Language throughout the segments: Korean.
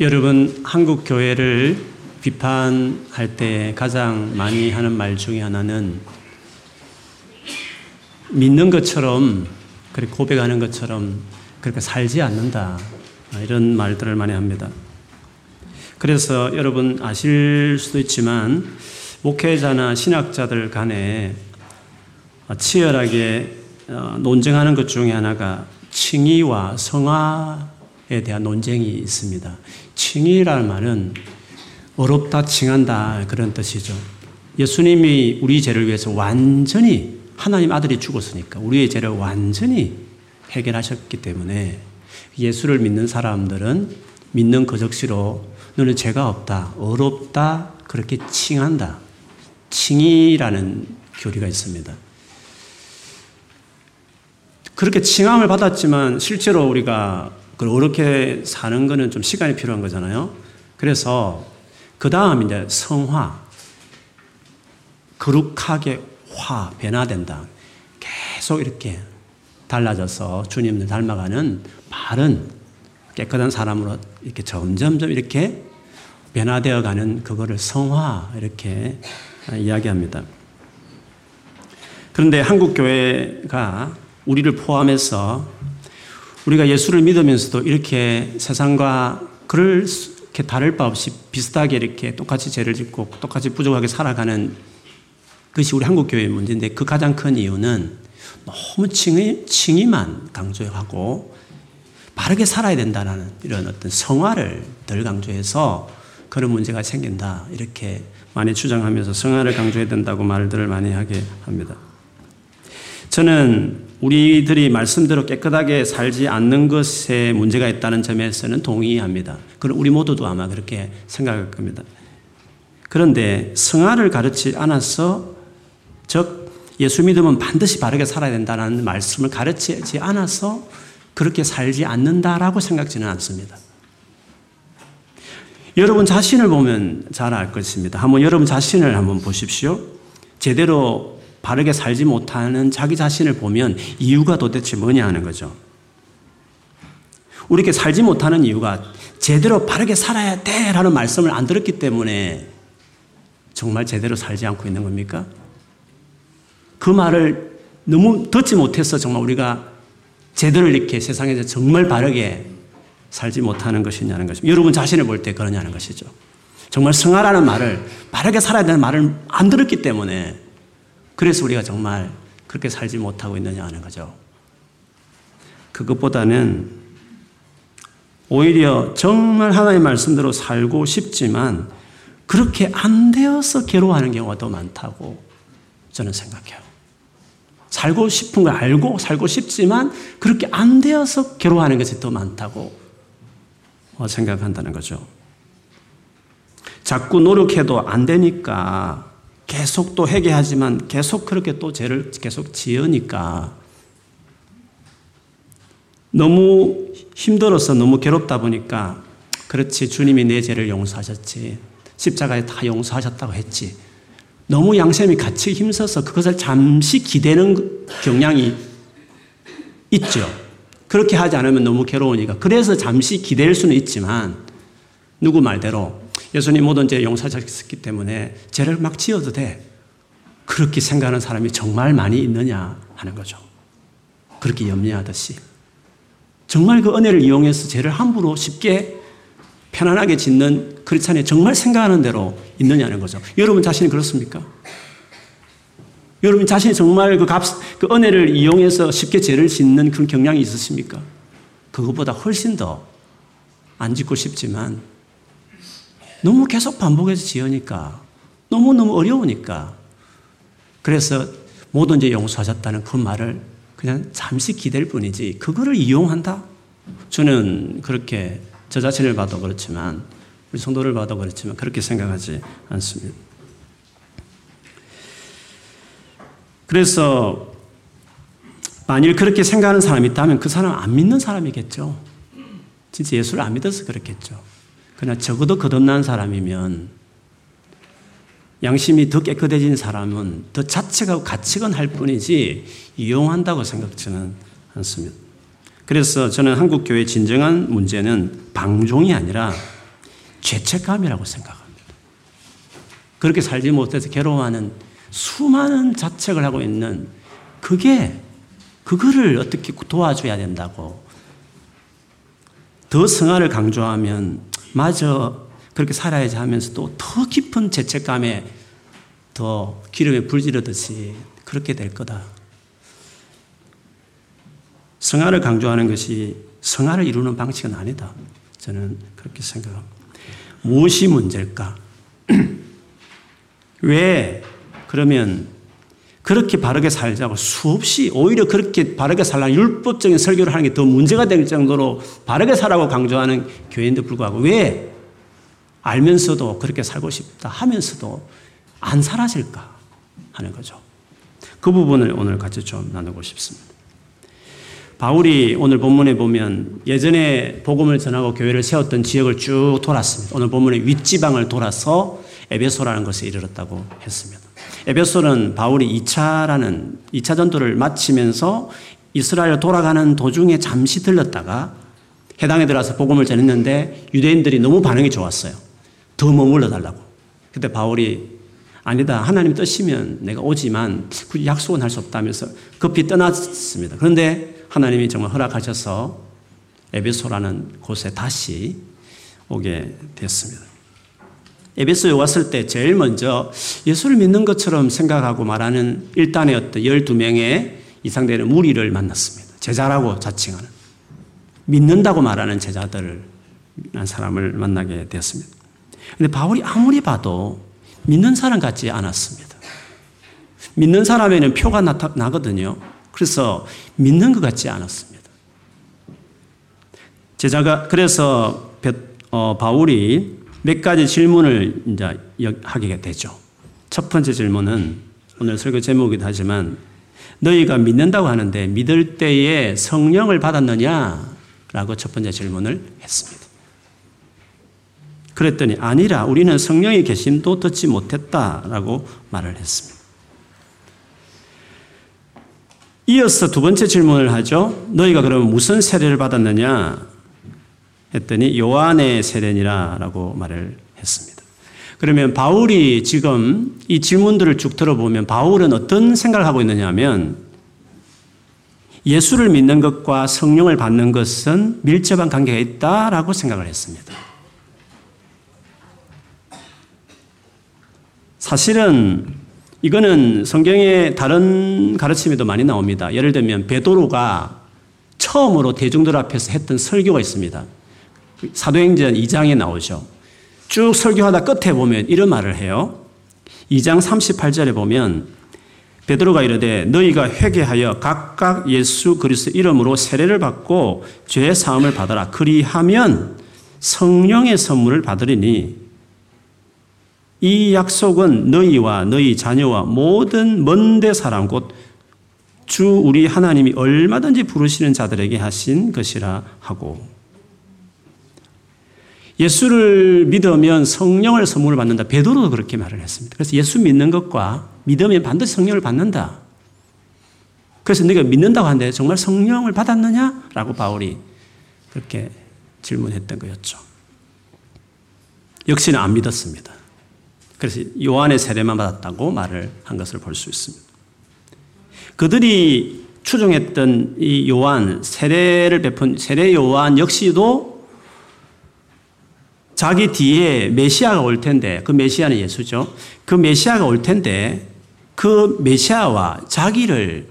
여러분, 한국 교회를 비판할 때 가장 많이 하는 말 중에 하나는 믿는 것처럼, 그렇게 고백하는 것처럼 그렇게 살지 않는다. 이런 말들을 많이 합니다. 그래서 여러분 아실 수도 있지만, 목회자나 신학자들 간에 치열하게 어, 논쟁하는 것 중에 하나가 칭의와 성화에 대한 논쟁이 있습니다. 칭의라는 말은 어렵다 칭한다 그런 뜻이죠. 예수님이 우리 죄를 위해서 완전히 하나님 아들이 죽었으니까 우리의 죄를 완전히 해결하셨기 때문에 예수를 믿는 사람들은 믿는 그 적시로 너는 죄가 없다, 어렵다 그렇게 칭한다. 칭의라는 교리가 있습니다. 그렇게 칭함을 받았지만 실제로 우리가 그렇게 사는 거는 좀 시간이 필요한 거잖아요. 그래서 그 다음 이제 성화, 거룩하게 화, 변화된다. 계속 이렇게 달라져서 주님을 닮아가는 바른 깨끗한 사람으로 이렇게 점점점 이렇게 변화되어 가는 그거를 성화 이렇게 이야기합니다. 그런데 한국 교회가 우리를 포함해서 우리가 예수를 믿으면서도 이렇게 세상과 그럴 이렇게 다를 바 없이 비슷하게 이렇게 똑같이 죄를 짓고 똑같이 부족하게 살아가는 것이 우리 한국 교회의 문제인데 그 가장 큰 이유는 너무 칭의, 칭의만 강조하고 바르게 살아야 된다는 이런 어떤 성화를 덜 강조해서 그런 문제가 생긴다. 이렇게 많이 주장하면서 성화를 강조해야 된다고 말들을 많이 하게 합니다. 저는 우리들이 말씀대로 깨끗하게 살지 않는 것에 문제가 있다는 점에서는 동의합니다. 그럼 우리 모두도 아마 그렇게 생각할 겁니다. 그런데 성화를 가르치 않아서 즉 예수 믿으면 반드시 바르게 살아야 된다는 말씀을 가르치지 않아서 그렇게 살지 않는다라고 생각지는 않습니다. 여러분 자신을 보면 잘 알 것입니다. 한번 여러분 자신을 한번 보십시오. 제대로 바르게 살지 못하는 자기 자신을 보면 이유가 도대체 뭐냐 하는 거죠. 우리 이 살지 못하는 이유가 제대로 바르게 살아야 돼! 라는 말씀을 안 들었기 때문에 정말 제대로 살지 않고 있는 겁니까? 그 말을 너무 듣지 못해서 정말 우리가 제대로 이렇게 세상에서 정말 바르게 살지 못하는 것이냐는 것입니다. 여러분 자신을 볼 때 그러냐는 것이죠. 정말 성화라는 말을 바르게 살아야 되는 말을 안 들었기 때문에 그래서 우리가 정말 그렇게 살지 못하고 있느냐 하는 거죠. 그것보다는 오히려 정말 하나님의 말씀대로 살고 싶지만 그렇게 안 되어서 괴로워하는 경우가 더 많다고 저는 생각해요. 살고 싶은 걸 알고 살고 싶지만 그렇게 안 되어서 괴로워하는 것이 더 많다고 어, 생각한다는 거죠. 자꾸 노력해도 안 되니까 계속 또 회개하지만 계속 그렇게 또 죄를 계속 지으니까 너무 힘들어서 너무 괴롭다 보니까 그렇지 주님이 내 죄를 용서하셨지 십자가에 다 용서하셨다고 했지 너무 양심이 같이 힘써서 그것을 잠시 기대는 경향이 있죠. 그렇게 하지 않으면 너무 괴로우니까. 그래서 잠시 기댈 수는 있지만 누구 말대로 예수님 모든 죄 용서하셨기 때문에 죄를 막 지어도 돼. 그렇게 생각하는 사람이 정말 많이 있느냐 하는 거죠. 그렇게 염려하듯이. 정말 그 은혜를 이용해서 죄를 함부로 쉽게 편안하게 짓는 크리스찬이 정말 생각하는 대로 있느냐는 거죠. 여러분 자신이 그렇습니까? 여러분 자신이 정말 그 값, 그 은혜를 이용해서 쉽게 죄를 짓는 그런 경향이 있으십니까? 그것보다 훨씬 더 안 짓고 싶지만 너무 계속 반복해서 지으니까 너무너무 어려우니까 그래서 죄 용서하셨다는 그 말을 그냥 잠시 기댈 뿐이지 그거를 이용한다? 저는 그렇게 저 자신을 봐도 그렇지만 우리 성도를 봐도 그렇지만 그렇게 생각하지 않습니다. 그래서 만일 그렇게 생각하는 사람이 있다면 그 사람은 안 믿는 사람이겠죠. 진짜 예수를 안 믿어서 그렇겠죠. 그러나 적어도 거듭난 사람이면 양심이 더 깨끗해진 사람은 더 자체가 가치건 할 뿐이지 이용한다고 생각지는 않습니다. 그래서 저는 한국 교회의 진정한 문제는 방종이 아니라 죄책감이라고 생각합니다. 그렇게 살지 못해서 괴로워하는 수많은 자책을 하고 있는 그게 그거를 어떻게 도와줘야 된다고 더 성화를 강조하면 마저 그렇게 살아야지 하면서도 더 깊은 죄책감에 더 기름에 불지르듯이 그렇게 될 거다. 성화를 강조하는 것이 성화를 이루는 방식은 아니다. 저는 그렇게 생각합니다. 무엇이 문제일까? 왜 그러면 그렇게 바르게 살자고 수없이 오히려 그렇게 바르게 살라는 율법적인 설교를 하는 게 더 문제가 될 정도로 바르게 살라고 강조하는 교인도 불구하고 왜 알면서도 그렇게 살고 싶다 하면서도 안 사라질까 하는 거죠. 그 부분을 오늘 같이 좀 나누고 싶습니다. 바울이 오늘 본문에 보면 예전에 복음을 전하고 교회를 세웠던 지역을 쭉 돌았습니다. 오늘 본문에 윗지방을 돌아서 에베소라는 것에 이르렀다고 했습니다. 에베소는 바울이 2차라는 2차 전도를 마치면서 이스라엘 돌아가는 도중에 잠시 들렀다가 해당에 들어서 복음을 전했는데 유대인들이 너무 반응이 좋았어요. 더 머물러 달라고. 그때 바울이 아니다. 하나님 뜻이면 내가 오지만 굳이 약속은 할 수 없다면서 급히 떠났습니다. 그런데 하나님이 정말 허락하셔서 에베소라는 곳에 다시 오게 됐습니다. 에베소에 왔을 때 제일 먼저 예수를 믿는 것처럼 생각하고 말하는 일단의 어떤 12명의 이상 되는 무리를 만났습니다. 제자라고 자칭하는. 믿는다고 말하는 제자들을, 사람을 만나게 되었습니다. 근데 바울이 아무리 봐도 믿는 사람 같지 않았습니다. 믿는 사람에는 표가 나거든요. 그래서 믿는 것 같지 않았습니다. 제자가, 그래서 어, 바울이 몇 가지 질문을 이제 하게 되죠. 첫 번째 질문은 오늘 설교 제목이기도 하지만 너희가 믿는다고 하는데 믿을 때에 성령을 받았느냐? 라고 첫 번째 질문을 했습니다. 그랬더니 아니라 우리는 성령이 계심도 듣지 못했다 라고 말을 했습니다. 이어서 두 번째 질문을 하죠. 너희가 그러면 무슨 세례를 받았느냐? 했더니 요한의 세례니라라고 말을 했습니다. 그러면 바울이 지금 이 질문들을 쭉 들어보면 바울은 어떤 생각을 하고 있느냐 하면 예수를 믿는 것과 성령을 받는 것은 밀접한 관계가 있다라고 생각을 했습니다. 사실은 이거는 성경의 다른 가르침에도 많이 나옵니다. 예를 들면 베드로가 처음으로 대중들 앞에서 했던 설교가 있습니다. 사도행전 2장에 나오죠. 쭉 설교하다 끝에 보면 이런 말을 해요. 2장 38절에 보면 베드로가 이르되 너희가 회개하여 각각 예수 그리스도 이름으로 세례를 받고 죄 사함을 받아라. 그리하면 성령의 선물을 받으리니 이 약속은 너희와 너희 자녀와 모든 먼데 사람 곧 주 우리 하나님이 얼마든지 부르시는 자들에게 하신 것이라 하고 예수를 믿으면 성령을 선물을 받는다. 베드로도 그렇게 말을 했습니다. 그래서 예수 믿는 것과 믿으면 반드시 성령을 받는다. 그래서 네가 믿는다고 하는데 정말 성령을 받았느냐? 라고 바울이 그렇게 질문했던 거였죠. 역시는 안 믿었습니다. 그래서 요한의 세례만 받았다고 말을 한 것을 볼 수 있습니다. 그들이 추종했던 이 요한, 세례를 베푼 세례 요한 역시도 자기 뒤에 메시아가 올 텐데 그 메시아는 예수죠. 그 메시아가 올 텐데 그 메시아와 자기를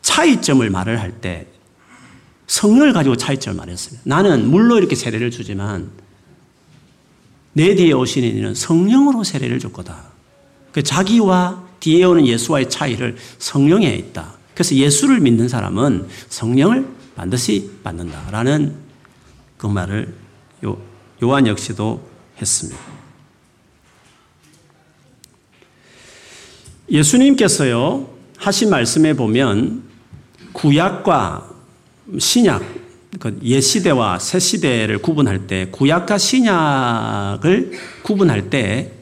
차이점을 말을 할 때 성령을 가지고 차이점을 말했습니다. 나는 물로 이렇게 세례를 주지만 내 뒤에 오시는 이는 성령으로 세례를 줄 거다. 그 자기와 뒤에 오는 예수와의 차이를 성령에 있다. 그래서 예수를 믿는 사람은 성령을 반드시 받는다라는 그 말을 요 요한 역시도 했습니다. 예수님께서요, 하신 말씀에 보면 구약과 신약, 그 옛시대와 새시대를 구분할 때, 구약과 신약을 구분할 때,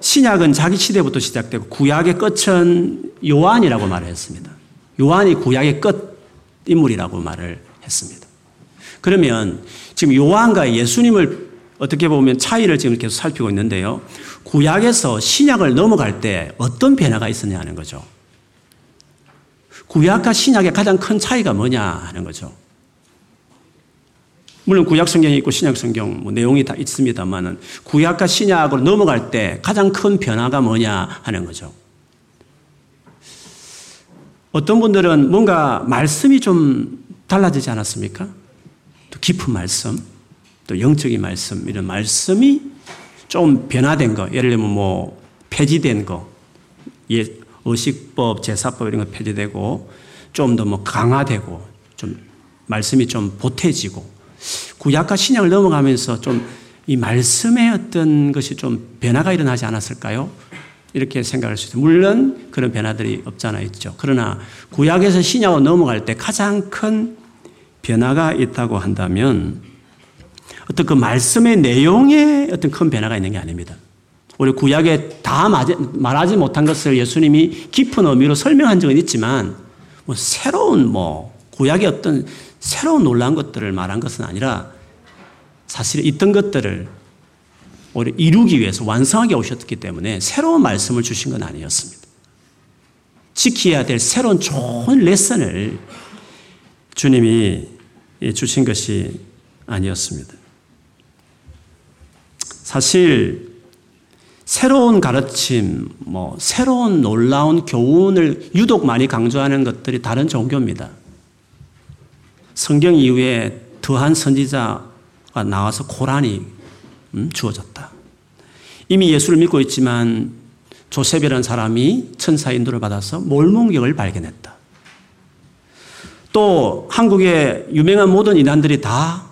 신약은 자기 시대부터 시작되고, 구약의 끝은 요한이라고 말을 했습니다. 요한이 구약의 끝 인물이라고 말을 했습니다. 그러면 지금 요한과 예수님을 어떻게 보면 차이를 지금 계속 살피고 있는데요. 구약에서 신약을 넘어갈 때 어떤 변화가 있었냐 하는 거죠. 구약과 신약의 가장 큰 차이가 뭐냐 하는 거죠. 물론 구약 성경이 있고 신약 성경 뭐 내용이 다 있습니다만은 구약과 신약으로 넘어갈 때 가장 큰 변화가 뭐냐 하는 거죠. 어떤 분들은 뭔가 말씀이 좀 달라지지 않았습니까? 또 깊은 말씀, 또 영적인 말씀, 이런 말씀이 좀 변화된 거, 예를 들면 뭐 폐지된 거, 예, 의식법, 제사법 이런 거 폐지되고 좀 더 뭐 강화되고 좀 말씀이 좀 보태지고 구약과 신약을 넘어가면서 좀 이 말씀의 어떤 것이 좀 변화가 일어나지 않았을까요? 이렇게 생각할 수 있어요. 물론 그런 변화들이 없잖아 있죠. 그러나 구약에서 신약으로 넘어갈 때 가장 큰 변화가 있다고 한다면 어떤 그 말씀의 내용에 어떤 큰 변화가 있는 게 아닙니다. 우리 구약에 다 말하지 못한 것을 예수님이 깊은 의미로 설명한 적은 있지만 뭐 새로운 뭐 구약의 어떤 새로운 놀라운 것들을 말한 것은 아니라 사실 있던 것들을 오히려 이루기 위해서 완성하게 오셨기 때문에 새로운 말씀을 주신 건 아니었습니다. 지켜야 될 새로운 좋은 레슨을 주님이 주신 것이 아니었습니다. 사실 새로운 가르침, 뭐 새로운 놀라운 교훈을 유독 많이 강조하는 것들이 다른 종교입니다. 성경 이후에 더한 선지자 나와서 고란이 음, 주어졌다. 이미 예수를 믿고 있지만 조셉이라는 사람이 천사 인도를 받아서 몰몬경을 발견했다. 또 한국의 유명한 모든 이단들이 다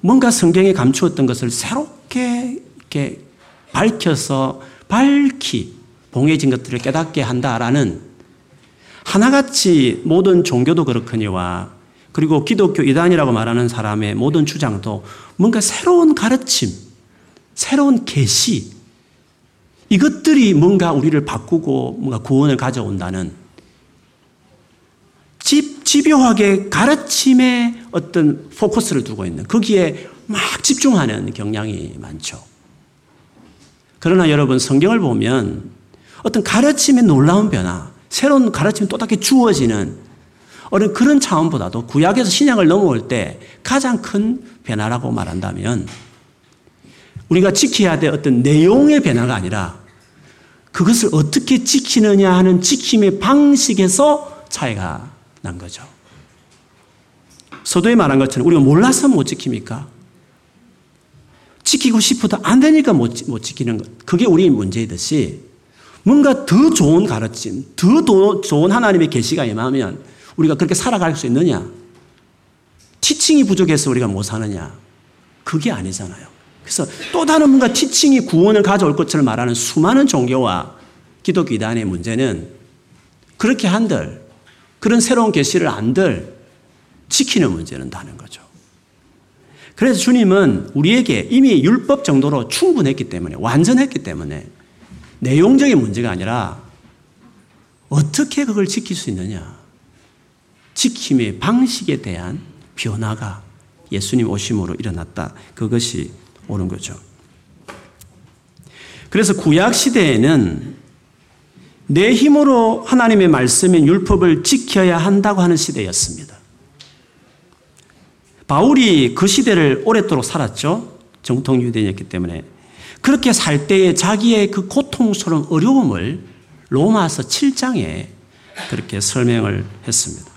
뭔가 성경에 감추었던 것을 새롭게 이렇게 밝혀서 밝히 봉해진 것들을 깨닫게 한다라는 하나같이 모든 종교도 그렇거니와 그리고 기독교 이단이라고 말하는 사람의 모든 주장도 뭔가 새로운 가르침, 새로운 계시 이것들이 뭔가 우리를 바꾸고 뭔가 구원을 가져온다는 집, 집요하게 가르침에 어떤 포커스를 두고 있는 거기에 막 집중하는 경향이 많죠. 그러나 여러분 성경을 보면 어떤 가르침의 놀라운 변화, 새로운 가르침이 또 다시 주어지는 어느 그런 차원보다도 구약에서 신약을 넘어올 때 가장 큰 변화라고 말한다면 우리가 지켜야 될 어떤 내용의 변화가 아니라 그것을 어떻게 지키느냐 하는 지킴의 방식에서 차이가 난 거죠. 서도에 말한 것처럼 우리가 몰라서 못 지킵니까? 지키고 싶어도 안 되니까 못, 못 지키는 것. 그게 우리의 문제이듯이 뭔가 더 좋은 가르침, 더 좋은 하나님의 계시가 임하면 우리가 그렇게 살아갈 수 있느냐? 티칭이 부족해서 우리가 못 사느냐? 그게 아니잖아요. 그래서 또 다른 뭔가 티칭이 구원을 가져올 것처럼 말하는 수많은 종교와 기독교 이단의 문제는 그렇게 한들 그런 새로운 계시를 안들 지키는 문제는 다는 거죠. 그래서 주님은 우리에게 이미 율법 정도로 충분했기 때문에 완전했기 때문에 내용적인 문제가 아니라 어떻게 그걸 지킬 수 있느냐. 지킴의 방식에 대한 변화가 예수님 오심으로 일어났다. 그것이 옳은 거죠. 그래서 구약 시대에는 내 힘으로 하나님의 말씀인 율법을 지켜야 한다고 하는 시대였습니다. 바울이 그 시대를 오랫도록 살았죠. 정통 유대인이었기 때문에. 그렇게 살 때에 자기의 그 고통스러운 어려움을 로마서 7장에 그렇게 설명을 했습니다.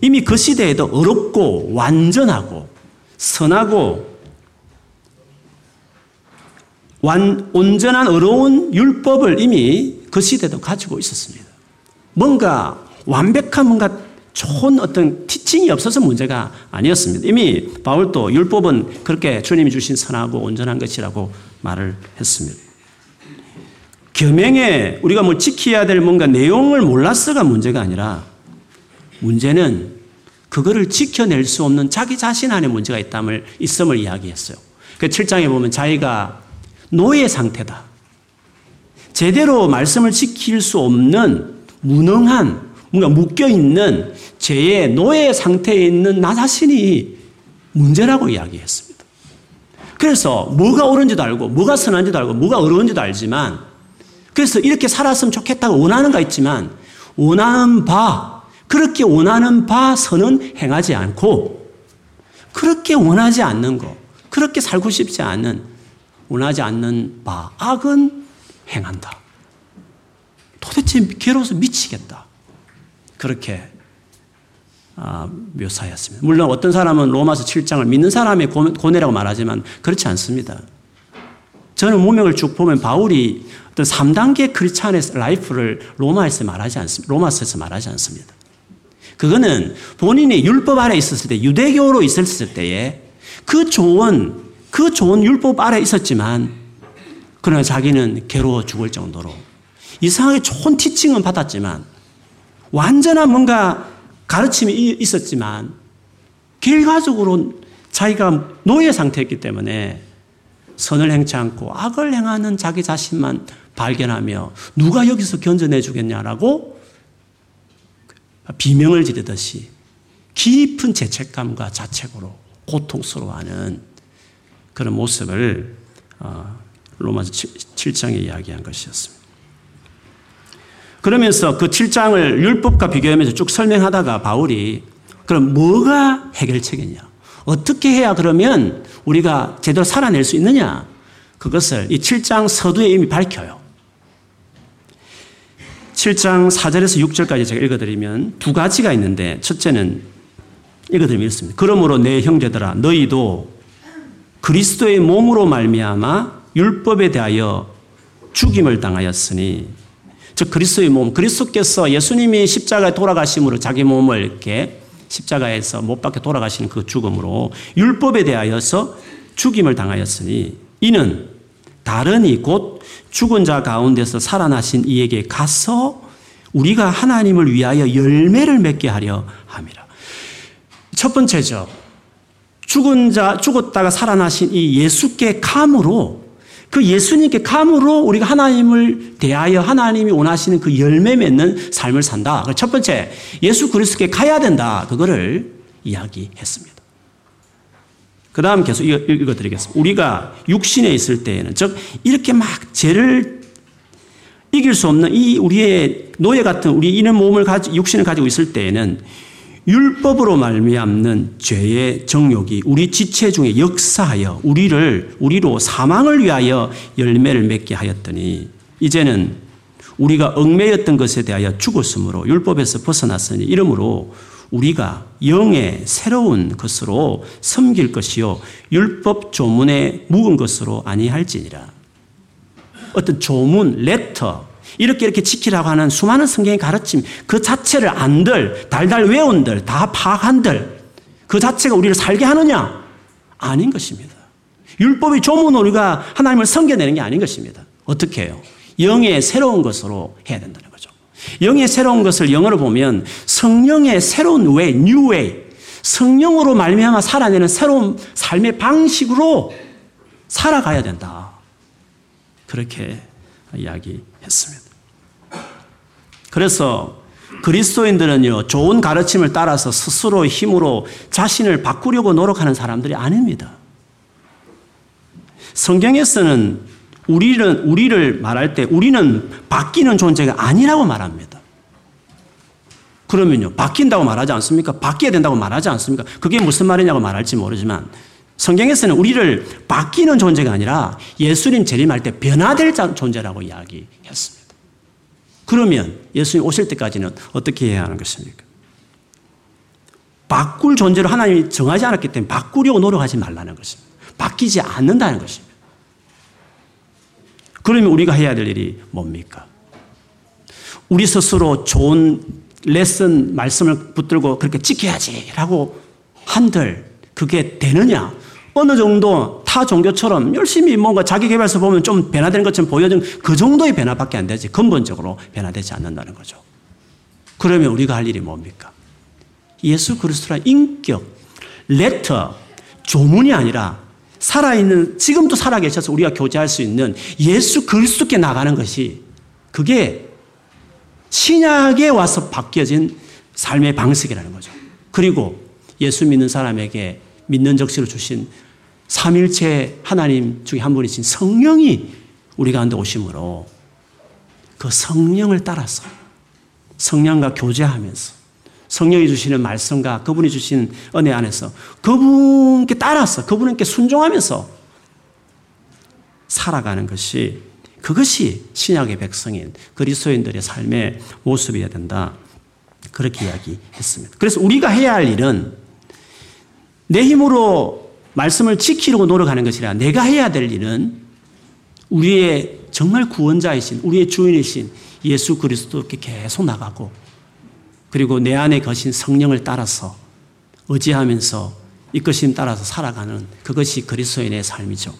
이미 그 시대에도 어렵고 완전하고 선하고 완, 온전한 어려운 율법을 이미 그 시대도 가지고 있었습니다. 뭔가 완벽한 뭔가 좋은 어떤 티칭이 없어서 문제가 아니었습니다. 이미 바울도 율법은 그렇게 주님이 주신 선하고 온전한 것이라고 말을 했습니다. 겸행에 우리가 뭘 지켜야 될 뭔가 내용을 몰랐어가 문제가 아니라 문제는 그거를 지켜낼 수 없는 자기 자신 안에 문제가 있담을, 있음을 이야기했어요. 그 7장에 보면 자기가 노예 상태다. 제대로 말씀을 지킬 수 없는 무능한, 뭔가 묶여 있는 죄의 노예 상태에 있는 나 자신이 문제라고 이야기했습니다. 그래서 뭐가 옳은지도 알고, 뭐가 선한지도 알고, 뭐가 어려운지도 알지만, 그래서 이렇게 살았으면 좋겠다고 원하는 가 있지만, 원하는 바, 그렇게 원하는 바 선은 행하지 않고, 그렇게 원하지 않는 거, 그렇게 살고 싶지 않은, 원하지 않는 바, 악은 행한다. 도대체 괴로워서 미치겠다. 그렇게 아, 묘사했습니다. 물론 어떤 사람은 로마서 7장을 믿는 사람의 고뇌라고 말하지만 그렇지 않습니다. 저는 문명을 쭉 보면 바울이 어떤 3단계 크리스찬의 라이프를 로마에서 말하지 않습니다. 로마서에서 말하지 않습니다. 그거는 본인이 율법 아래 있었을 때, 유대교로 있었을 때에 그 좋은, 그 좋은 율법 아래 있었지만, 그러나 자기는 괴로워 죽을 정도로. 이상하게 좋은 티칭은 받았지만, 완전한 뭔가 가르침이 있었지만 결과적으로 자기가 노예 상태였기 때문에 선을 행치 않고 악을 행하는 자기 자신만 발견하며 누가 여기서 견뎌내 주겠냐라고 비명을 지르듯이 깊은 죄책감과 자책으로 고통스러워하는 그런 모습을 어, 로마서 7장에 이야기한 것이었습니다. 그러면서 그 7장을 율법과 비교하면서 쭉 설명하다가 바울이 그럼 뭐가 해결책이냐? 어떻게 해야 그러면 우리가 제대로 살아낼 수 있느냐? 그것을 이 7장 서두에 이미 밝혀요. 7장 4절에서 6절까지 제가 읽어드리면 두 가지가 있는데 첫째는 읽어드리면 이렇습니다. 그러므로 내 형제들아 너희도 그리스도의 몸으로 말미암아 율법에 대하여 죽임을 당하였으니 즉 그리스도의 몸, 그리스도께서 예수님이 십자가에 돌아가심으로 자기 몸을 이렇게 십자가에서 못 박혀 돌아가시는 그 죽음으로 율법에 대하여서 죽임을 당하였으니 이는 다른 이 곧 죽은 자 가운데서 살아나신 이에게 가서 우리가 하나님을 위하여 열매를 맺게 하려 함이라. 첫 번째죠. 죽은 자, 죽었다가 살아나신 이 예수께 감으로 그 예수님께 감으로 우리가 하나님을 대하여 하나님이 원하시는 그 열매 맺는 삶을 산다. 첫 번째, 예수 그리스도께 가야 된다. 그거를 이야기했습니다. 그 다음 계속 읽어드리겠습니다. 우리가 육신에 있을 때에는, 즉, 이렇게 막 죄를 이길 수 없는 이 우리의 노예 같은 우리 이는 몸을 가지, 육신을 가지고 있을 때에는 율법으로 말미암는 죄의 정욕이 우리 지체 중에 역사하여 우리를 우리로 사망을 위하여 열매를 맺게 하였더니 이제는 우리가 얽매였던 것에 대하여 죽었으므로 율법에서 벗어났으니 이러므로 우리가 영의 새로운 것으로 섬길 것이요 율법 조문에 묵은 것으로 아니할지니라. 어떤 조문, 레터, 이렇게 이렇게 지키라고 하는 수많은 성경의 가르침 그 자체를 안들, 달달 외운들, 다 파악한들 그 자체가 우리를 살게 하느냐? 아닌 것입니다. 율법이 조문 우리가 하나님을 섬겨내는 게 아닌 것입니다. 어떻게 해요? 영의 새로운 것으로 해야 된다는 거죠. 영의 새로운 것을 영어로 보면 성령의 새로운 way, new way, 성령으로 말미암아 살아내는 새로운 삶의 방식으로 살아가야 된다. 그렇게 이야기했습니다. 그래서 그리스도인들은요, 좋은 가르침을 따라서 스스로 힘으로 자신을 바꾸려고 노력하는 사람들이 아닙니다. 성경에서는 우리는, 우리를 말할 때 우리는 바뀌는 존재가 아니라고 말합니다. 그러면요, 바뀐다고 말하지 않습니까? 바뀌어야 된다고 말하지 않습니까? 그게 무슨 말이냐고 말할지 모르지만 성경에서는 우리를 바뀌는 존재가 아니라 예수님 재림할 때 변화될 존재라고 이야기했습니다. 그러면 예수님 오실 때까지는 어떻게 해야 하는 것입니까? 바꿀 존재로 하나님이 정하지 않았기 때문에 바꾸려고 노력하지 말라는 것입니다. 바뀌지 않는다는 것입니다. 그러면 우리가 해야 될 일이 뭡니까? 우리 스스로 좋은 레슨, 말씀을 붙들고 그렇게 지켜야지 라고 한들 그게 되느냐? 어느 정도 타 종교처럼 열심히 뭔가 자기 개발서 보면 좀 변화되는 것처럼 보여진 그 정도의 변화밖에 안 되지 근본적으로 변화되지 않는다는 거죠. 그러면 우리가 할 일이 뭡니까? 예수 그리스도라 인격, 레터, 조문이 아니라 살아있는, 지금도 살아계셔서 우리가 교제할 수 있는 예수 그리스도께 나가는 것이 그게 신약에 와서 바뀌어진 삶의 방식이라는 거죠. 그리고 예수 믿는 사람에게 믿는 적시로 주신 삼일체 하나님 중에 한 분이신 성령이 우리 가운데 오심으로 그 성령을 따라서 성령과 교제하면서 성령이 주시는 말씀과 그분이 주신 은혜 안에서 그분께 따라서 그분께 순종하면서 살아가는 것이 그것이 신약의 백성인 그리스도인들의 삶의 모습이어야 된다. 그렇게 이야기했습니다. 그래서 우리가 해야 할 일은 내 힘으로 말씀을 지키려고 노력하는 것이 아니라 내가 해야 될 일은 우리의 정말 구원자이신 우리의 주인이신 예수 그리스도께 계속 나가고 그리고 내 안에 거신 성령을 따라서 의지하면서 이것임 따라서 살아가는 그것이 그리스도인의 삶이죠.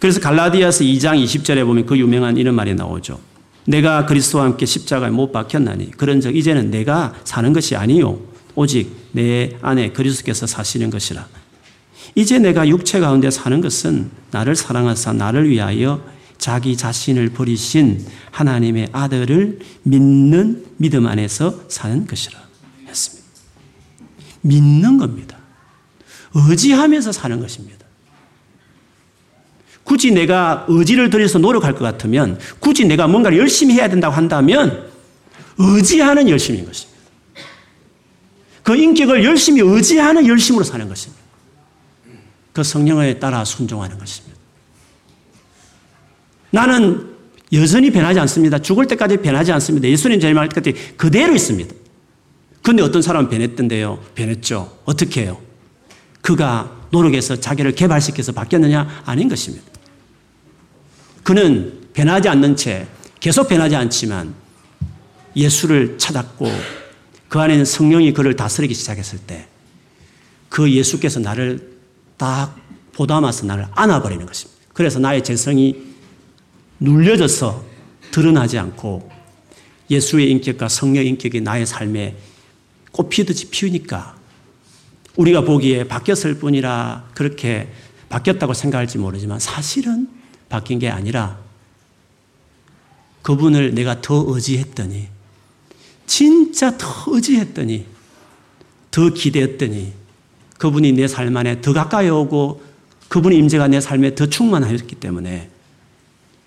그래서 갈라디아서 2장 20절에 보면 그 유명한 이런 말이 나오죠. 내가 그리스도와 함께 십자가에 못 박혔나니 그런즉 이제는 내가 사는 것이 아니요 오직 내 안에 그리스도께서 사시는 것이라. 이제 내가 육체 가운데 사는 것은 나를 사랑하사 나를 위하여 자기 자신을 버리신 하나님의 아들을 믿는 믿음 안에서 사는 것이라 했습니다. 믿는 겁니다. 의지하면서 사는 것입니다. 굳이 내가 의지를 들여서 노력할 것 같으면 굳이 내가 뭔가를 열심히 해야 된다고 한다면 의지하는 열심인 것입니다. 그 인격을 열심히 의지하는 열심으로 사는 것입니다. 그 성령에 따라 순종하는 것입니다. 나는 여전히 변하지 않습니다. 죽을 때까지 변하지 않습니다. 예수님 제말 때까지 그대로 있습니다. 근데 어떤 사람은 변했던데요. 변했죠. 어떻게 해요? 그가 노력해서 자기를 개발시켜서 바뀌었느냐? 아닌 것입니다. 그는 변하지 않는 채 계속 변하지 않지만 예수를 찾았고 그 안에는 성령이 그를 다스리기 시작했을 때 그 예수께서 나를 딱 보담아서 나를 안아버리는 것입니다. 그래서 나의 재성이 눌려져서 드러나지 않고 예수의 인격과 성령 인격이 나의 삶에 꽃피듯이 피우니까 우리가 보기에 바뀌었을 뿐이라 그렇게 바뀌었다고 생각할지 모르지만 사실은 바뀐 게 아니라 그분을 내가 더 의지했더니 진짜 더 의지했더니 더 기대했더니 그분이 내 삶 안에 더 가까이 오고 그분의 임재가 내 삶에 더 충만하였기 때문에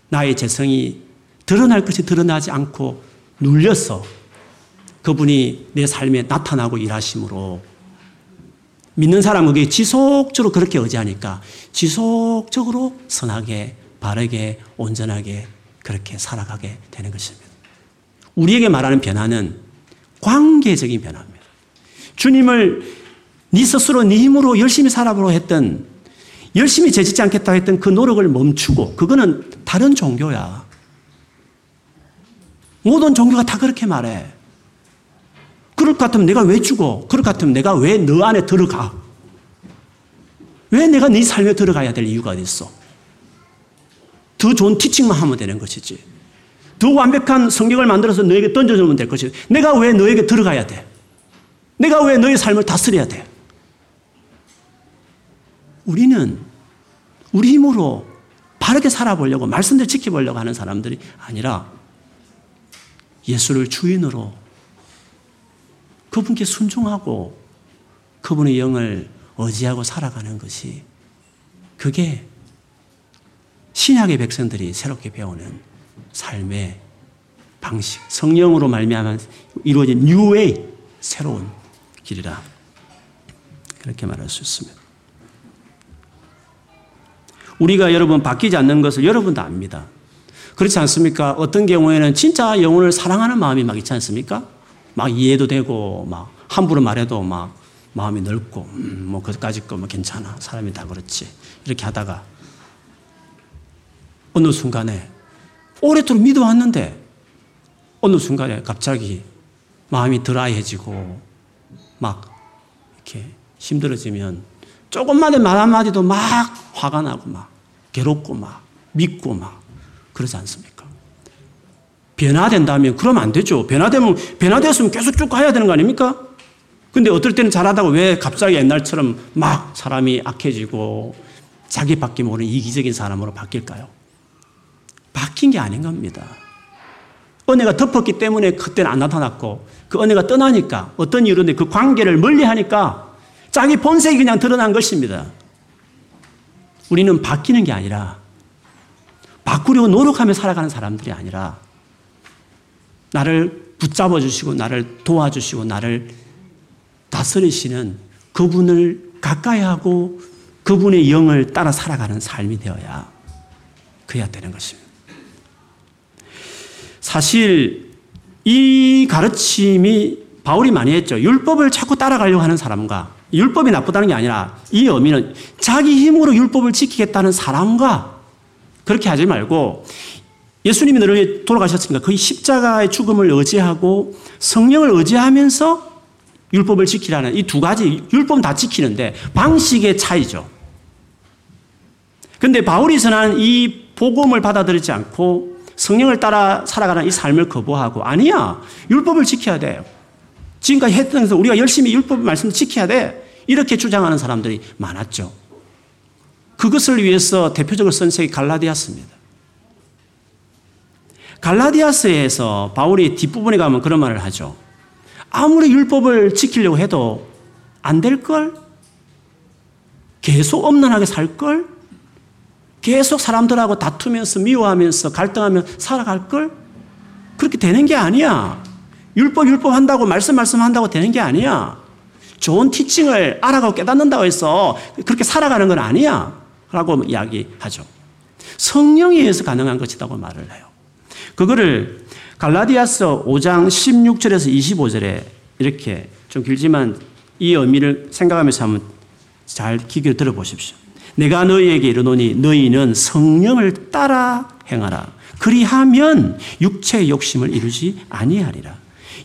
나의 재성이 드러날 것이 드러나지 않고 눌려서 그분이 내 삶에 나타나고 일하심으로 믿는 사람은 그게 지속적으로 그렇게 의지하니까 지속적으로 선하게, 바르게, 온전하게 그렇게 살아가게 되는 것입니다. 우리에게 말하는 변화는 관계적인 변화입니다. 주님을 네 스스로 네 힘으로 열심히 살아보려 했던 열심히 재짓지 않겠다 했던 그 노력을 멈추고 그거는 다른 종교야. 모든 종교가 다 그렇게 말해. 그럴 것 같으면 내가 왜 죽어? 그럴 것 같으면 내가 왜 너 안에 들어가? 왜 내가 네 삶에 들어가야 될 이유가 어딨어? 더 좋은 티칭만 하면 되는 것이지. 더 완벽한 성경을 만들어서 너에게 던져주면 될 것이지. 내가 왜 너에게 들어가야 돼? 내가 왜 너의 삶을 다스려야 돼? 우리는 우리 힘으로 바르게 살아보려고 말씀대로 지켜보려고 하는 사람들이 아니라 예수를 주인으로 그분께 순종하고 그분의 영을 의지하고 살아가는 것이 그게 신약의 백성들이 새롭게 배우는 삶의 방식, 성령으로 말미암아 이루어진 뉴웨이 새로운 길이라 그렇게 말할 수 있습니다. 우리가 여러분 바뀌지 않는 것을 여러분도 압니다. 그렇지 않습니까? 어떤 경우에는 진짜 영혼을 사랑하는 마음이 막 있지 않습니까? 막 이해도 되고, 막 함부로 말해도 막 마음이 넓고, 음, 뭐, 그까짓 거뭐 괜찮아. 사람이 다 그렇지. 이렇게 하다가 어느 순간에 오래도록 믿어왔는데 어느 순간에 갑자기 마음이 드라이해지고 막 이렇게 힘들어지면 조금만의 말 한마디도 막 화가 나고 막 괴롭고 막 믿고 막 그러지 않습니까? 변화된다면 그러면 안 되죠. 변화되면 변화되었으면 계속 쭉 가야 되는 거 아닙니까? 근데 어떨 때는 잘하다가 왜 갑자기 옛날처럼 막 사람이 악해지고 자기밖에 모르는 이기적인 사람으로 바뀔까요? 바뀐 게 아닌 겁니다. 은혜가 덮었기 때문에 그때는 안 나타났고 그 은혜가 떠나니까 어떤 이유로그 관계를 멀리 하니까 자기 본색이 그냥 드러난 것입니다. 우리는 바뀌는 게 아니라 바꾸려고 노력하며 살아가는 사람들이 아니라 나를 붙잡아 주시고 나를 도와주시고 나를 다스리시는 그분을 가까이 하고 그분의 영을 따라 살아가는 삶이 되어야 그래야 되는 것입니다. 사실 이 가르침이 바울이 많이 했죠. 율법을 자꾸 따라가려고 하는 사람과 율법이 나쁘다는 게 아니라 이 의미는 자기 힘으로 율법을 지키겠다는 사람과 그렇게 하지 말고 예수님이 너를 돌아가셨으니까 그 십자가의 죽음을 의지하고 성령을 의지하면서 율법을 지키라는 이 두 가지 율법 다 지키는데 방식의 차이죠. 근데 바울이 선한 이 복음을 받아들이지 않고 성령을 따라 살아가는 이 삶을 거부하고 아니야 율법을 지켜야 돼요. 지금까지 했던 데서 우리가 열심히 율법 말씀 지켜야 돼. 이렇게 주장하는 사람들이 많았죠. 그것을 위해서 대표적으로 쓴 책이 갈라디아스입니다. 갈라디아스에서 바울이 뒷부분에 가면 그런 말을 하죠. 아무리 율법을 지키려고 해도 안 될걸? 계속 엄난하게 살걸? 계속 사람들하고 다투면서 미워하면서 갈등하며 살아갈 걸? 그렇게 되는 게 아니야. 율법, 율법 한다고 말씀, 말씀 한다고 되는 게 아니야. 좋은 티칭을 알아가고 깨닫는다고 해서 그렇게 살아가는 건 아니야. 라고 이야기하죠. 성령에 의해서 가능한 것이라고 말을 해요. 그거를 갈라디아서 5장 16절에서 25절에 이렇게 좀 길지만 이 의미를 생각하면서 한번 잘 기교 들어보십시오. 내가 너희에게 이르노니 너희는 성령을 따라 행하라. 그리하면 육체의 욕심을 이루지 아니하리라.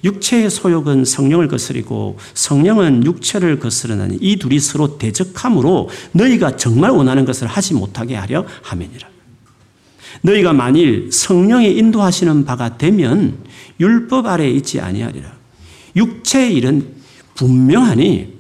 육체의 소욕은 성령을 거스리고 성령은 육체를 거스르나니 이 둘이 서로 대적함으로 너희가 정말 원하는 것을 하지 못하게 하려 함이니라. 너희가 만일 성령의 인도하시는 바가 되면 율법 아래에 있지 아니하리라. 육체의 일은 분명하니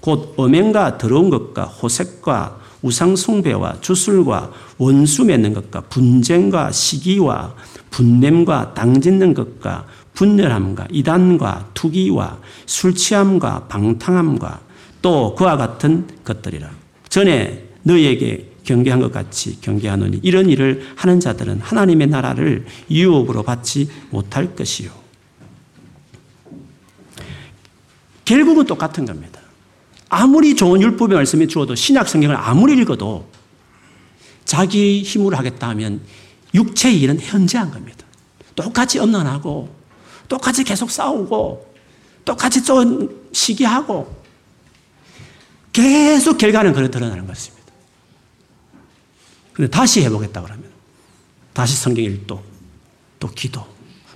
곧 음행과 더러운 것과 호색과 우상숭배와 주술과 원수 맺는 것과 분쟁과 시기와 분냄과 당짓는 것과 분열함과 이단과 투기와 술 취함과 방탕함과 또 그와 같은 것들이라. 전에 너희에게 경계한 것 같이 경계하노니 이런 일을 하는 자들은 하나님의 나라를 유혹으로 받지 못할 것이요. 결국은 똑같은 겁니다. 아무리 좋은 율법의 말씀이 주어도 신약 성경을 아무리 읽어도 자기 힘으로 하겠다 하면 육체의 일은 현재한 겁니다. 똑같이 엄난하고 똑같이 계속 싸우고 똑같이 좀 시기하고 계속 결과는 그래 드러나는 것입니다. 근데 다시 해보겠다 그러면 다시 성경 읽도 또 기도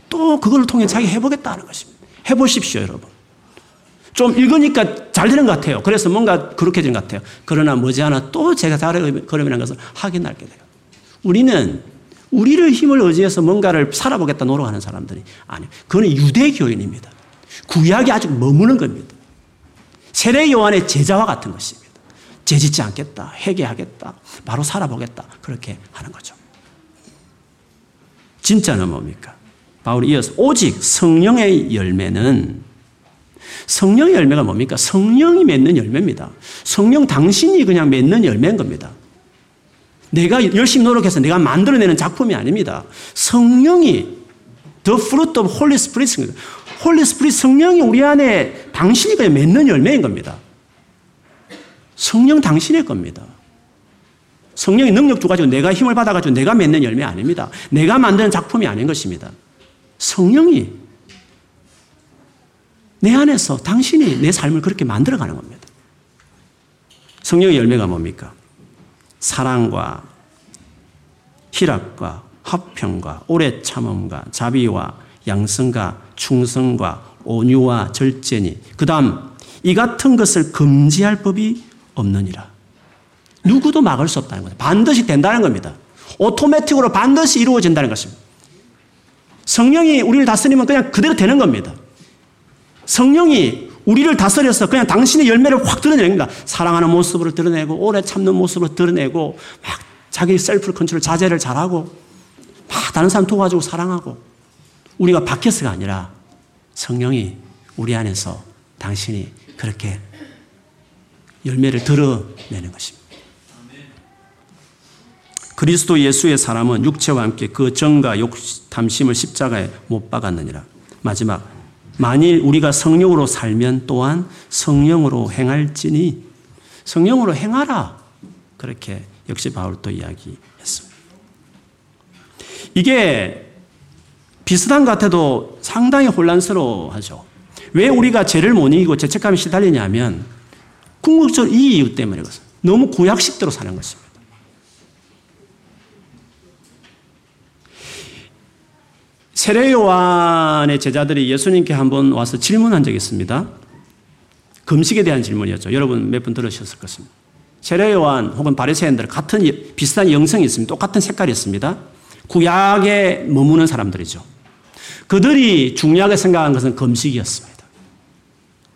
또 그걸 통해 자기 해보겠다 는 것입니다. 해보십시오 여러분. 좀 읽으니까 잘 되는 것 같아요. 그래서 뭔가 그렇게 되는 것 같아요. 그러나 머지않아 또 제가 다른 걸음이라는 것을 하게 날게 돼요. 우리는 우리를 힘을 의지해서 뭔가를 살아보겠다 노력하는 사람들이 아니에요. 그거는 유대교인입니다. 구약이 아직 머무는 겁니다. 세례 요한의 제자와 같은 것입니다. 죄짓지 않겠다. 회개하겠다. 바로 살아보겠다. 그렇게 하는 거죠. 진짜는 뭡니까? 바울이 이어서 오직 성령의 열매는 성령의 열매가 뭡니까? 성령이 맺는 열매입니다. 성령 당신이 그냥 맺는 열매인 겁니다. 내가 열심히 노력해서 내가 만들어내는 작품이 아닙니다. 성령이 the fruit of Holy Spirit입니다. Holy Spirit 성령이 우리 안에 당신이 그냥 맺는 열매인 겁니다. 성령 당신의 겁니다. 성령의 능력 두 가지고 내가 힘을 받아가지고 내가 맺는 열매 아닙니다. 내가 만드는 작품이 아닌 것입니다. 성령이 내 안에서 당신이 내 삶을 그렇게 만들어가는 겁니다. 성령의 열매가 뭡니까? 사랑과 희락과 화평과 오래 참음과 자비와 양성과 충성과 온유와 절제니 그 다음 이 같은 것을 금지할 법이 없느니라. 누구도 막을 수 없다는 거죠. 반드시 된다는 겁니다. 오토매틱으로 반드시 이루어진다는 것입니다. 성령이 우리를 다스리면 그냥 그대로 되는 겁니다. 성령이 우리를 다스려서 그냥 당신의 열매를 확 드러냅니다. 사랑하는 모습으로 드러내고 오래 참는 모습으로 드러내고 막 자기 self control 자제를 잘하고 막 다른 사람 도와주고 사랑하고 우리가 밖에서가 아니라 성령이 우리 안에서 당신이 그렇게 열매를 드러내는 것입니다. 그리스도 예수의 사람은 육체와 함께 그 정과 욕 탐심을 십자가에 못 박았느니라. 마지막 만일 우리가 성령으로 살면 또한 성령으로 행할지니 성령으로 행하라. 그렇게 역시 바울도 이야기했습니다. 이게 비슷한 것 같아도 상당히 혼란스러워 하죠. 왜 우리가 죄를 못 이기고 죄책감에 시달리냐면 궁극적으로 이 이유 때문에 그렇습니다. 너무 구약식대로 사는 것입니다. 세례 요한의 제자들이 예수님께 한번 와서 질문한 적이 있습니다. 금식에 대한 질문이었죠. 여러분 몇 분 들으셨을 것입니다. 세례 요한 혹은 바리새인들 같은 비슷한 영성이 있습니다. 똑같은 색깔이 있습니다. 구약에 머무는 사람들이죠. 그들이 중요하게 생각한 것은 금식이었습니다.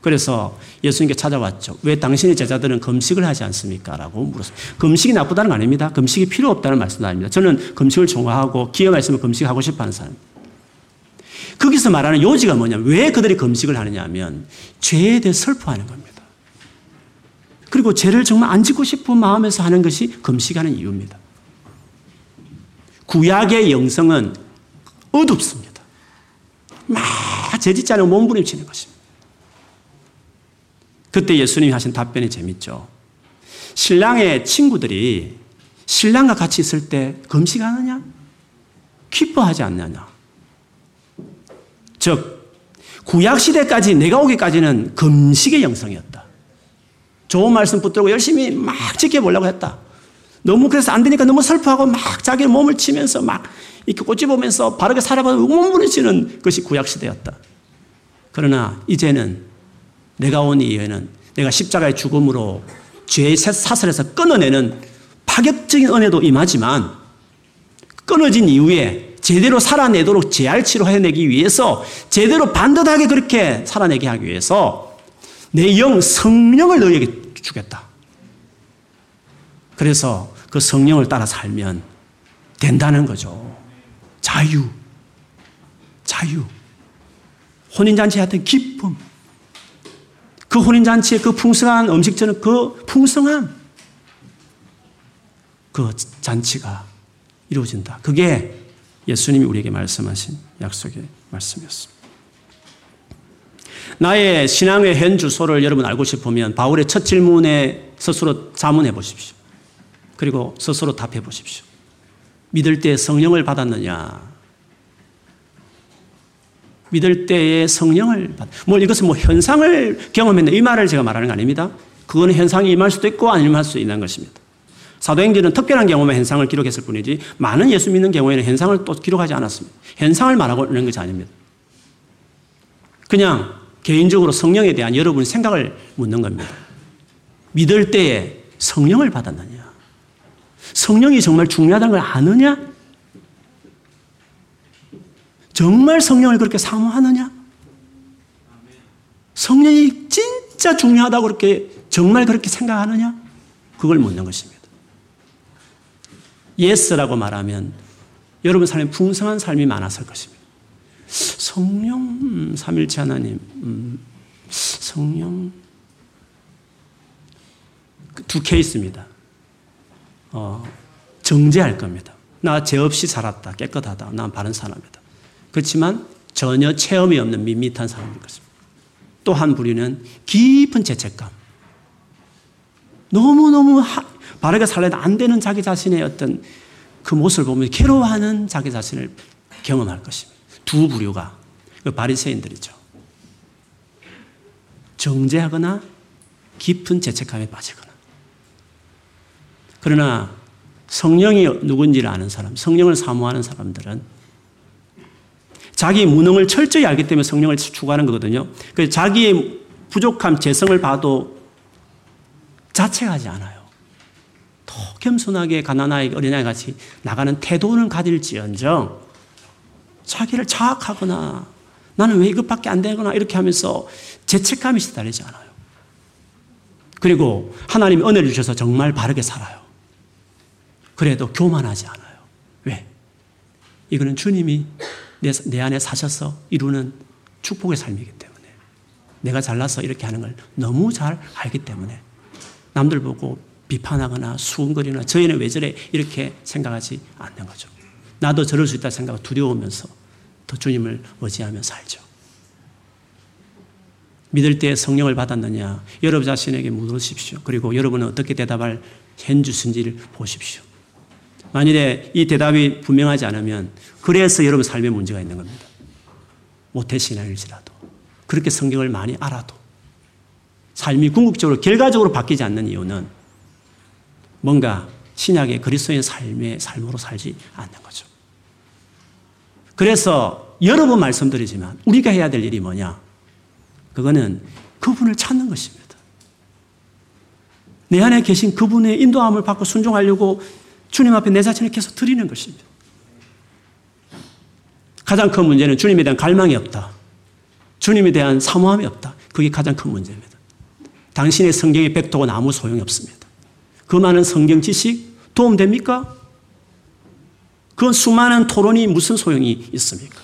그래서 예수님께 찾아왔죠. 왜 당신의 제자들은 금식을 하지 않습니까? 라고 물었습니다. 금식이 나쁘다는 거 아닙니다. 금식이 필요 없다는 말씀도 아닙니다. 저는 금식을 좋아하고 기회가 있으면 금식하고 싶어 하는 사람입니다. 거기서 말하는 요지가 뭐냐면 왜 그들이 금식을 하느냐 하면 죄에 대해 슬퍼하는 겁니다. 그리고 죄를 정말 안 짓고 싶은 마음에서 하는 것이 금식하는 이유입니다. 구약의 영성은 어둡습니다. 막 죄짓지 않으면 몸부림치는 것입니다. 그때 예수님이 하신 답변이 재밌죠. 신랑의 친구들이 신랑과 같이 있을 때 금식하느냐? 기뻐하지 않느냐? 즉 구약 시대까지 내가 오기까지는 금식의 영성이었다. 좋은 말씀 붙들고 열심히 막 지켜보려고 했다. 너무 그래서 안 되니까 너무 슬퍼하고 막 자기 몸을 치면서 막 이렇게 꼬집으면서 바르게 살아가는 몸부림치는 것이 구약 시대였다. 그러나 이제는 내가 온 이후에는 내가 십자가의 죽음으로 죄의 사슬에서 끊어내는 파격적인 은혜도 임하지만 끊어진 이후에 제대로 살아내도록 재활치료 해내기 위해서 제대로 반듯하게 그렇게 살아내게 하기 위해서 내 영 성령을 너에게 주겠다. 그래서 그 성령을 따라 살면 된다는 거죠. 자유. 자유. 혼인잔치에 했던 기쁨. 그 혼인잔치의 그 풍성한 음식처럼 그 풍성함. 그 잔치가 이루어진다. 그게 예수님이 우리에게 말씀하신 약속의 말씀이었습니다. 나의 신앙의 현 주소를 여러분 알고 싶으면 바울의 첫 질문에 스스로 자문해 보십시오. 그리고 스스로 답해 보십시오. 믿을 때 성령을 받았느냐? 믿을 때에 성령을 받. 뭐 이것은 뭐 현상을 경험했네 이 말을 제가 말하는 거 아닙니다. 그거는 현상이 임할 수도 있고 안 임할 수 있는 것입니다. 사도행전은 특별한 경우만 현상을 기록했을 뿐이지 많은 예수 믿는 경우에는 현상을 또 기록하지 않았습니다. 현상을 말하고 있는 것이 아닙니다. 그냥 개인적으로 성령에 대한 여러분 생각을 묻는 겁니다. 믿을 때에 성령을 받았느냐? 성령이 정말 중요하다는 걸 아느냐? 정말 성령을 그렇게 사모하느냐? 성령이 진짜 중요하다고 그렇게 정말 그렇게 생각하느냐? 그걸 묻는 것입니다. Yes라고 말하면 여러분 삶에 풍성한 삶이 많았을 것입니다. 성령, 음, 삼위일체 하나님, 음, 성령. 그두 케이스입니다. 어, 정죄할 겁니다. 나 죄 없이 살았다. 깨끗하다. 난 바른 사람이다. 그렇지만 전혀 체험이 없는 밋밋한 사람일 것입니다. 또 한 부류는 깊은 죄책감. 너무너무 하, 바르게 살려도 안 되는 자기 자신의 어떤 그 모습을 보면 괴로워하는 자기 자신을 경험할 것입니다. 두 부류가 그 바리새인들이죠. 정죄하거나 깊은 죄책감에 빠지거나. 그러나 성령이 누군지를 아는 사람, 성령을 사모하는 사람들은 자기 무능을 철저히 알기 때문에 성령을 추구하는 거거든요. 그래서 자기의 부족함, 재성을 봐도 자책하지 않아요. 더 겸손하게 가난아이 어린아이 같이 나가는 태도는 가질지언정 자기를 자학하거나 나는 왜 이것밖에 안 되거나 이렇게 하면서 죄책감이 시달리지 않아요. 그리고 하나님이 은혜를 주셔서 정말 바르게 살아요. 그래도 교만하지 않아요. 왜? 이거는 주님이 내, 내 안에 사셔서 이루는 축복의 삶이기 때문에 내가 잘나서 이렇게 하는 걸 너무 잘 알기 때문에 남들 보고 비판하거나 수근거리나 저희는 왜 저래 이렇게 생각하지 않는 거죠. 나도 저럴 수 있다 생각하고 두려우면서 더 주님을 의지하며 살죠. 믿을 때 성령을 받았느냐? 여러분 자신에게 묻으십시오. 그리고 여러분은 어떻게 대답할 현주신지를 보십시오. 만일에 이 대답이 분명하지 않으면 그래서 여러분 삶에 문제가 있는 겁니다. 모태 신앙일지라도 그렇게 성경을 많이 알아도 삶이 궁극적으로 결과적으로 바뀌지 않는 이유는 뭔가 신약의 그리스도인 삶의 삶으로 살지 않는 거죠. 그래서 여러 번 말씀드리지만 우리가 해야 될 일이 뭐냐? 그거는 그분을 찾는 것입니다. 내 안에 계신 그분의 인도함을 받고 순종하려고 주님 앞에 내 자신을 계속 드리는 것입니다. 가장 큰 문제는 주님에 대한 갈망이 없다. 주님에 대한 사모함이 없다. 그게 가장 큰 문제입니다. 당신의 성경의 백도는 아무 소용이 없습니다. 그 많은 성경 지식 도움됩니까? 그 수많은 토론이 무슨 소용이 있습니까?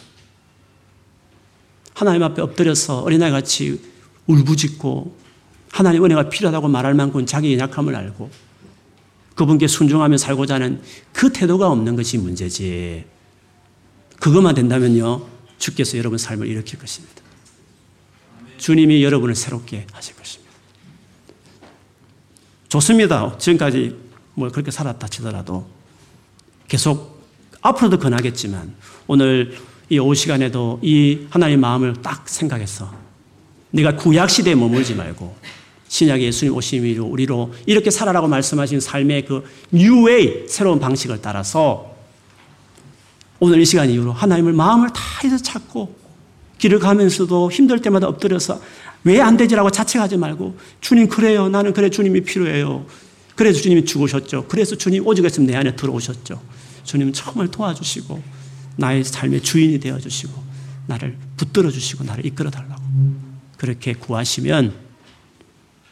하나님 앞에 엎드려서 어린아이 같이 울부짖고 하나님 은혜가 필요하다고 말할 만큼 자기의 약함을 알고 그분께 순종하며 살고자 하는 그 태도가 없는 것이 문제지. 그것만 된다면요, 주께서 여러분 삶을 일으킬 것입니다. 주님이 여러분을 새롭게 하실 것입니다. 좋습니다. 지금까지 뭐 그렇게 살았다 치더라도 계속 앞으로도 권하겠지만 오늘 이 오후 시간에도 이 하나님의 마음을 딱 생각해서 네가 구약 시대에 머물지 말고 신약의 예수님 오심이로 우리로 이렇게 살아라고 말씀하신 삶의 그 뉴웨이 새로운 방식을 따라서 오늘 이 시간 이후로 하나님을 마음을 다해서 찾고 길을 가면서도 힘들 때마다 엎드려서 왜 안 되지라고 자책하지 말고 주님 그래요 나는 그래 주님이 필요해요 그래서 주님이 죽으셨죠 그래서 주님 오직 했으면 내 안에 들어오셨죠 주님 정말 도와주시고 나의 삶의 주인이 되어 주시고 나를 붙들어 주시고 나를 이끌어 달라고 그렇게 구하시면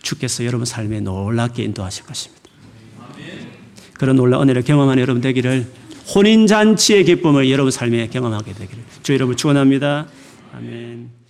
주께서 여러분 삶에 놀랍게 인도하실 것입니다. 그런 놀라운 은혜를 경험하는 여러분 되기를 혼인 잔치의 기쁨을 여러분 삶에 경험하게 되기를 주 여러분 축원합니다. 아멘.